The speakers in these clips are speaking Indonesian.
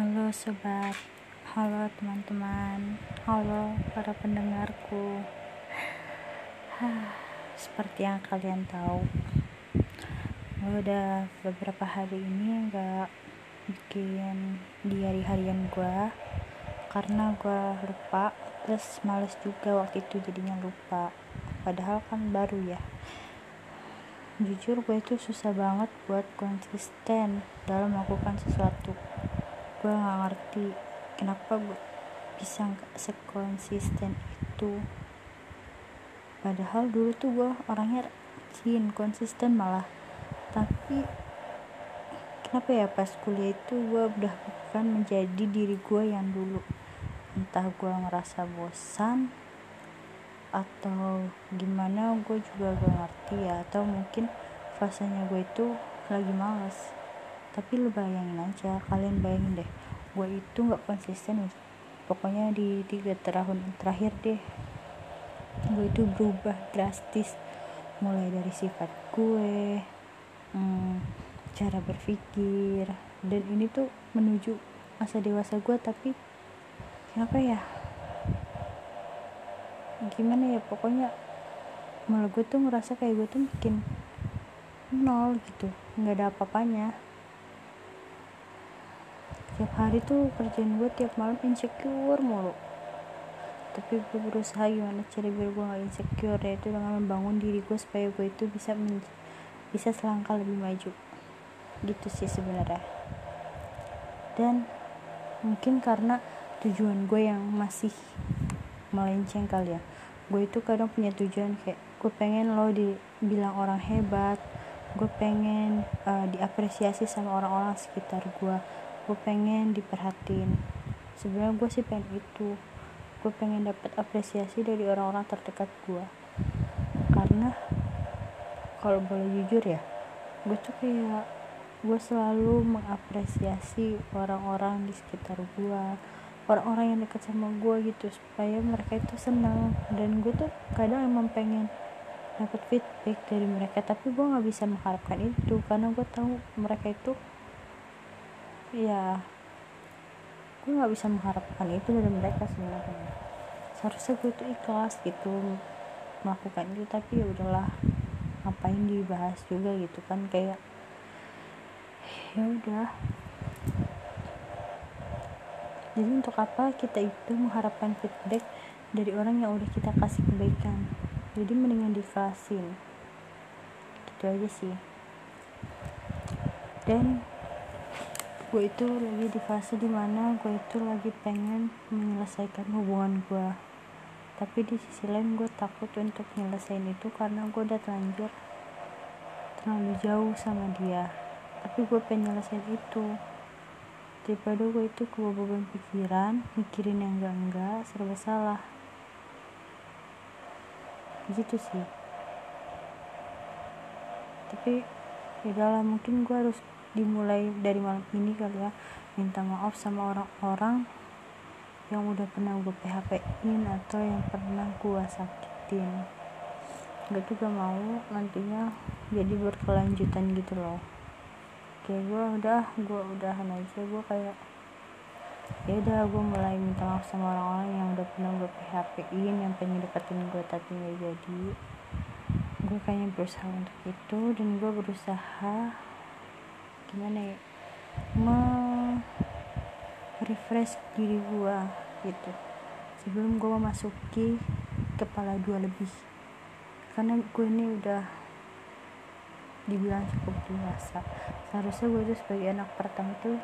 Halo sobat, halo teman-teman, halo para pendengarku. Seperti yang kalian tahu, gue udah beberapa hari ini nggak bikin diary harian gue karena gue lupa, terus males juga waktu itu jadinya lupa. Padahal kan baru ya. Jujur gue itu susah banget buat konsisten dalam melakukan sesuatu gue gak ngerti kenapa gue bisa sekonsisten itu. Padahal dulu tuh gue orangnya rajin konsisten malah. Tapi kenapa ya pas kuliah itu gue udah bukan menjadi diri gue yang dulu? Entah gue ngerasa bosan atau gimana gue juga gak ngerti ya. Atau mungkin fasenya gue itu lagi males tapi lu bayangin aja kalian bayangin deh gue itu nggak konsisten pokoknya di tiga tahun terakhir deh gue itu berubah drastis. Mulai dari sifat gue hmm, cara berpikir dan ini tuh menuju masa dewasa gue tapi kenapa ya? Gimana ya? Pokoknya malah gue tuh ngerasa kayak gue tuh makin nol gitu. Nggak ada apa-apanya tiap hari tuh kerjaan gue tiap malam insecure mulu. Tapi gue berusaha gimana cara biar gue gak insecure yaitu dengan membangun diri gue supaya gue itu bisa bisa selangkah lebih maju. Gitu sih sebenarnya. Dan mungkin karena tujuan gue yang masih melenceng kali ya. Gue itu kadang punya tujuan kayak gue pengen lo dibilang orang hebat gue pengen uh, diapresiasi sama orang-orang sekitar gue gue pengen diperhatiin. Sebenarnya gue sih pengen itu. Gue pengen dapat apresiasi dari orang-orang terdekat gue karena kalau boleh jujur ya gue tuh kayak gue selalu mengapresiasi orang-orang di sekitar gue orang-orang yang dekat sama gue gitu supaya mereka itu senang dan gue tuh kadang emang pengen dapat feedback dari mereka tapi gue nggak bisa mengharapkan itu karena gue tahu mereka itu ya gue nggak bisa mengharapkan itu dari mereka sebenarnya. Seharusnya gue tuh ikhlas gitu melakukan itu tapi ya udahlah ngapain dibahas juga gitu kan kayak ya udah. Jadi untuk apa kita itu mengharapkan feedback dari orang yang udah kita kasih kebaikan? Jadi mendingan dikasih gitu aja sih. Dan gue itu lagi di fase di mana gue itu lagi pengen menyelesaikan hubungan gue. Tapi di sisi lain gue takut untuk nyelesain itu karena gue udah terlanjur terlalu jauh sama dia. Tapi gue pengen nyelesain itu. Daripada gue itu kebawa beban pikiran mikirin yang enggak enggak serba salah. Gitu sih. Tapi ya mungkin gue harus dimulai dari malam ini kali ya. Minta maaf sama orang-orang yang udah pernah gue PHP in atau yang pernah gue sakitin. Gak juga mau nantinya jadi berkelanjutan gitu loh. Kayak gue udah gue udahan aja. Gue kayak ya udah gue mulai minta maaf sama orang-orang yang udah pernah gue PHP in yang pengen deketin gue tapi gak jadi. Gue kayaknya berusaha untuk itu dan gue berusaha gimana ya refresh diri gue gitu. Sebelum gue memasuki kepala dua lebih. Karena gue ini udah dibilang cukup dewasa. Seharusnya gue itu sebagai anak pertama tuh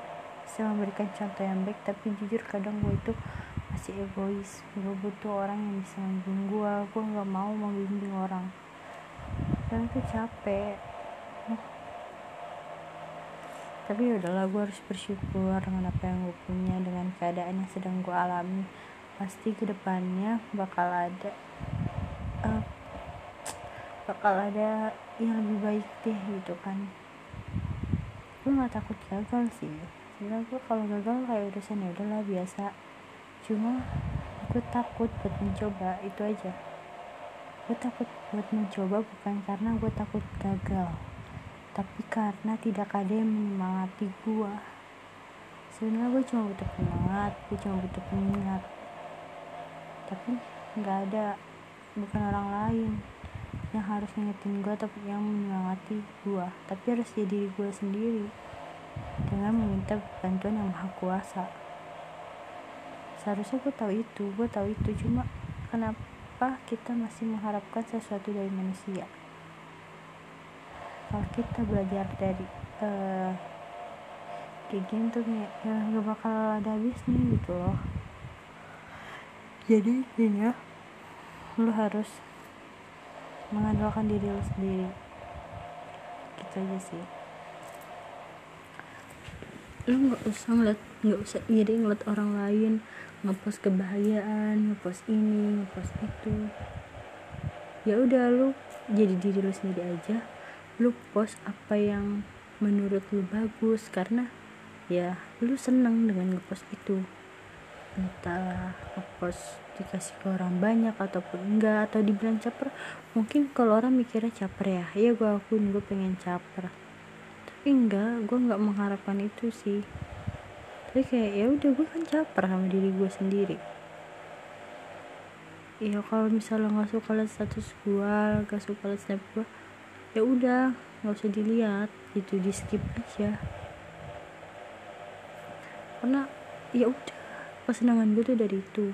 bisa memberikan contoh yang baik tapi jujur kadang gue itu masih egois. Gue butuh orang yang bisa membimbing gue gue nggak mau membimbing orang. Dan itu capek tapi ya udahlah gue harus bersyukur dengan apa yang gue punya dengan keadaan yang sedang gue alami. Pasti ke depannya bakal ada uh, bakal ada yang lebih baik deh gitu kan. Gue gak takut gagal sih. Sebenarnya gue kalau gagal kayak urusan ya udahlah biasa. Cuma gue takut buat mencoba itu aja. Gue takut buat mencoba bukan karena gue takut gagal tapi karena tidak ada yang menyemangati gua. Sebenarnya gue cuma butuh penyemangat gue cuma butuh pengingat. Tapi nggak ada bukan orang lain yang harus ngingetin gue atau yang menyemangati gue tapi harus jadi gue sendiri dengan meminta bantuan yang maha kuasa. Seharusnya gue tahu itu gue tahu itu. Cuma kenapa kita masih mengharapkan sesuatu dari manusia kalau kita belajar dari uh, kayak gini tuh kayak ya gak bakal ada habisnya gitu loh. Jadi intinya lo harus mengandalkan diri lo sendiri. Gitu aja sih. Lo nggak usah ngeliat nggak usah iri ngeliat orang lain. Ngepost kebahagiaan ngepost ini ngepost itu. Ya udah lo jadi diri lo sendiri aja lu post apa yang menurut lu bagus karena ya lu seneng dengan ngepost itu. Entah ngepost dikasih ke orang banyak ataupun enggak atau dibilang caper mungkin kalau orang mikirnya caper ya. Iya gue akuin gue pengen caper. Tapi enggak gue nggak mengharapkan itu sih. Tapi kayak ya udah gue kan caper sama diri gue sendiri. Ya kalau misalnya nggak suka lihat status gue gak suka lihat snap gue ya udah nggak usah dilihat itu di skip aja. Karena ya udah kesenangan gue tuh dari itu.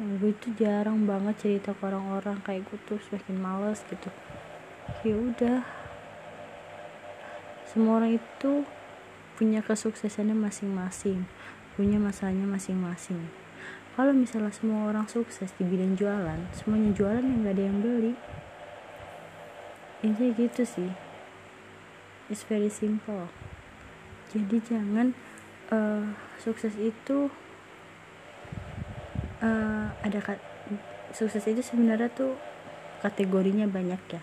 Nah, gue itu jarang banget cerita ke orang-orang kayak gue tuh semakin males gitu. Ya udah. Semua orang itu punya kesuksesannya masing-masing punya masanya masing-masing. Kalau misalnya semua orang sukses di bidang jualan semuanya jualan yang gak ada yang beli intinya gitu sih. It's very simple. Jadi jangan uh, sukses itu uh, ada sukses itu sebenarnya tuh kategorinya banyak ya.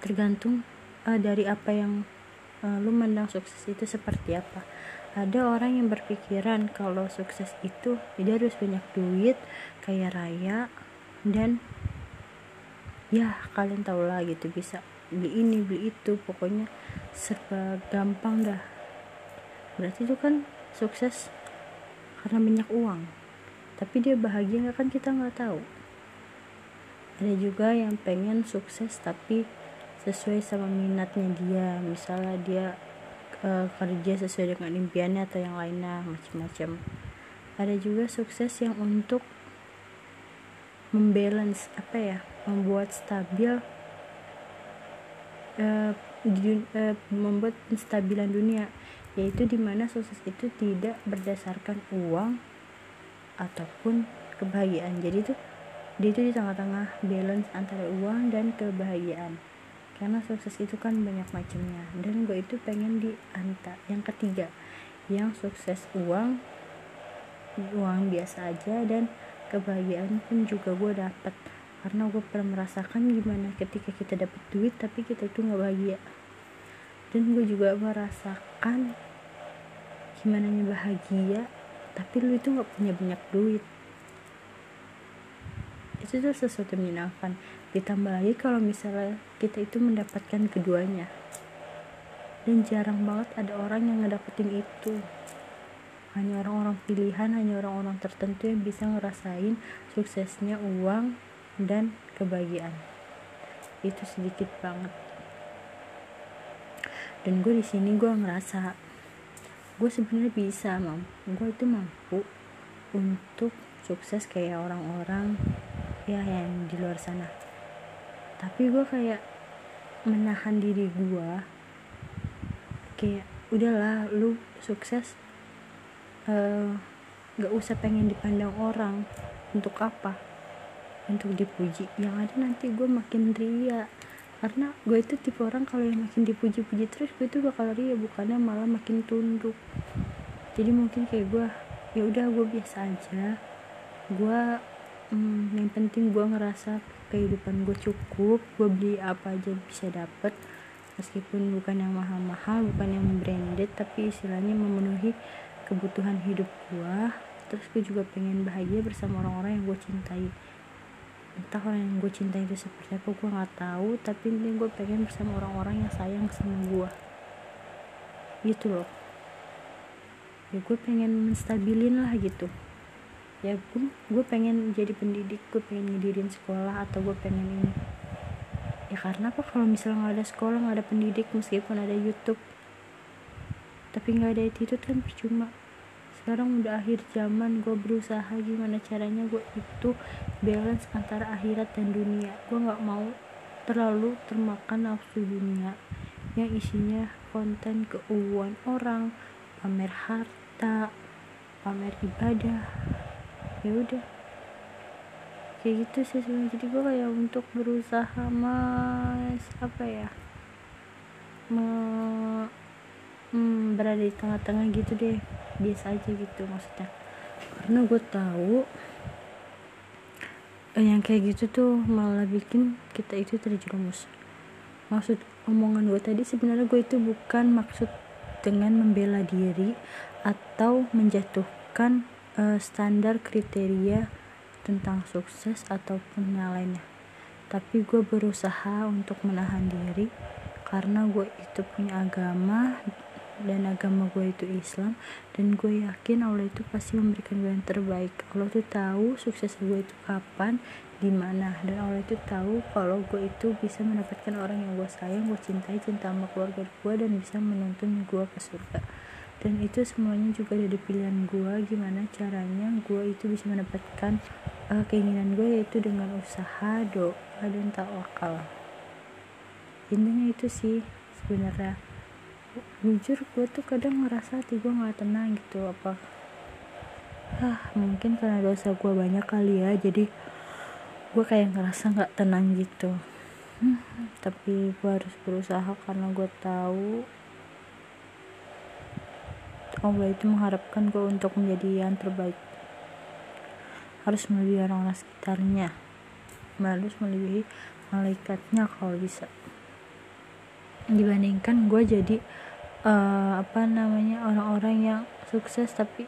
Tergantung uh, dari apa yang uh, lu mandang sukses itu seperti apa. Ada orang yang berpikiran kalau sukses itu dia harus banyak duit kaya raya dan ya kalian tahu lah gitu bisa beli ini beli itu pokoknya serba gampang dah. Berarti itu kan sukses karena banyak uang. Tapi dia bahagia kan kita nggak tahu. Ada juga yang pengen sukses tapi sesuai sama minatnya dia. Misalnya dia uh, kerja sesuai dengan impiannya atau yang lainnya macam-macam. Ada juga sukses yang untuk membalance apa ya membuat stabil uh, di, uh, membuat penstabilan dunia yaitu di mana sukses itu tidak berdasarkan uang ataupun kebahagiaan. Jadi itu dia itu di tengah-tengah balance antara uang dan kebahagiaan. Karena sukses itu kan banyak macamnya. Dan gue itu pengen di anta yang ketiga yang sukses uang uang biasa aja dan kebahagiaan pun juga gue dapat karena gue pernah merasakan gimana ketika kita dapat duit tapi kita itu nggak bahagia. Dan gue juga merasakan gimana bahagia tapi lu itu nggak punya banyak duit. Itu tuh sesuatu menyenangkan. Ditambah lagi kalau misalnya kita itu mendapatkan keduanya. Dan jarang banget ada orang yang ngedapetin itu. Hanya orang-orang pilihan hanya orang-orang tertentu yang bisa ngerasain suksesnya uang dan kebahagiaan. Itu sedikit banget. Dan gue di sini gue ngerasa gue sebenarnya bisa mam. Gue itu mampu untuk sukses kayak orang-orang ya yang di luar sana. Tapi gue kayak menahan diri gue kayak udahlah lu sukses uh, gak usah pengen dipandang orang. Untuk apa untuk dipuji. Yang ada nanti gue makin ria. Karena gue itu tipe orang kalau yang makin dipuji-puji terus gue itu bakal ria bukannya malah makin tunduk. Jadi mungkin kayak gue ya udah gue biasa aja. Gue hmm, yang penting gue ngerasa kehidupan gue cukup gue beli apa aja bisa dapet. Meskipun bukan yang mahal-mahal bukan yang branded tapi istilahnya memenuhi kebutuhan hidup gue terus gue juga pengen bahagia bersama orang-orang yang gue cintai entah orang yang gue cintai itu seperti apa gue nggak tahu tapi ini gue pengen bersama orang-orang yang sayang sama gue. Gitu loh. Ya gue pengen menstabilin lah gitu. Ya gue gue pengen jadi pendidik gue pengen ngedirin sekolah atau gue pengen ini. Ya karena apa? Kalau misalnya nggak ada sekolah nggak ada pendidik meskipun ada YouTube tapi nggak ada attitude kan percuma sekarang udah akhir zaman gue berusaha gimana caranya gue itu balance antara akhirat dan dunia. Gue nggak mau terlalu termakan nafsu dunia yang isinya konten keuangan orang pamer harta pamer ibadah. Ya udah. Kayak gitu sih sebenarnya. Jadi gue kayak untuk berusaha mas apa ya me hmm, berada di tengah-tengah gitu deh biasa aja gitu maksudnya. Karena gue tahu eh, yang kayak gitu tuh malah bikin kita itu terjerumus. Maksud omongan gue tadi sebenarnya gue itu bukan maksud dengan membela diri atau menjatuhkan uh, standar kriteria tentang sukses ataupun yang lainnya. Tapi gue berusaha untuk menahan diri karena gue itu punya agama dan agama gue itu Islam dan gue yakin Allah itu pasti memberikan gue yang terbaik. Allah tuh tahu sukses gue itu kapan di mana dan Allah itu tahu kalau gue itu bisa mendapatkan orang yang gue sayang gue cintai cinta sama keluarga gue dan bisa menuntun gue ke surga. Dan itu semuanya juga ada pilihan gue gimana caranya gue itu bisa mendapatkan uh, keinginan gue yaitu dengan usaha doa dan tawakal. Intinya itu sih sebenarnya jujur gue tuh kadang ngerasa hati gue nggak tenang gitu apa ah mungkin karena dosa gue banyak kali ya jadi gue kayak ngerasa nggak tenang gitu. Hmm, tapi gue harus berusaha karena gue tahu Allah itu mengharapkan gue untuk menjadi yang terbaik. Harus melebihi orang-orang sekitarnya. Harus melebihi malaikatnya kalau bisa dibandingkan gue jadi uh, apa namanya orang-orang yang sukses tapi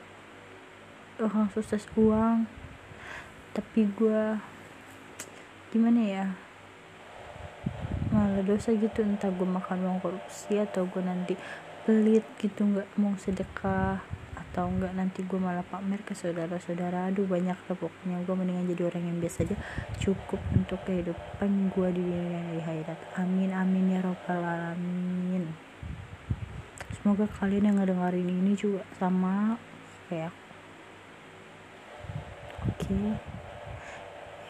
orang sukses uang. Tapi gue gimana ya? Malah dosa gitu entah gue makan uang korupsi atau gue nanti pelit gitu nggak mau sedekah atau enggak nanti gue malah pamer ke saudara-saudara. Aduh banyak lah pokoknya. Gue mendingan jadi orang yang biasa aja. Cukup untuk kehidupan gue di dunia dan di akhirat. Amin amin ya robbal alamin. Semoga kalian yang ngedengerin ini juga sama kayak oke. Okay.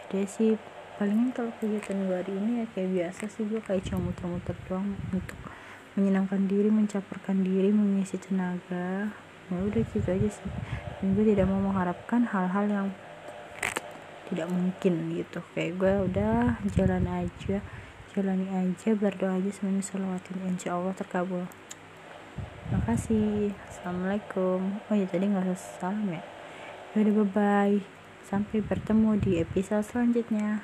ya sih palingan kalau kegiatan gue hari ini ya kayak biasa sih. Gue kayak cuma muter-muter doang untuk menyenangkan diri mencaparkan diri mengisi tenaga ya udah gitu aja sih. Dan gue tidak mau mengharapkan hal-hal yang tidak mungkin gitu. Kayak gue udah jalan aja jalani aja berdoa aja semuanya salawatin insya Allah terkabul. Makasih. Assalamualaikum. Oh ya tadi nggak usah salam ya? Udah bye bye sampai bertemu di episode selanjutnya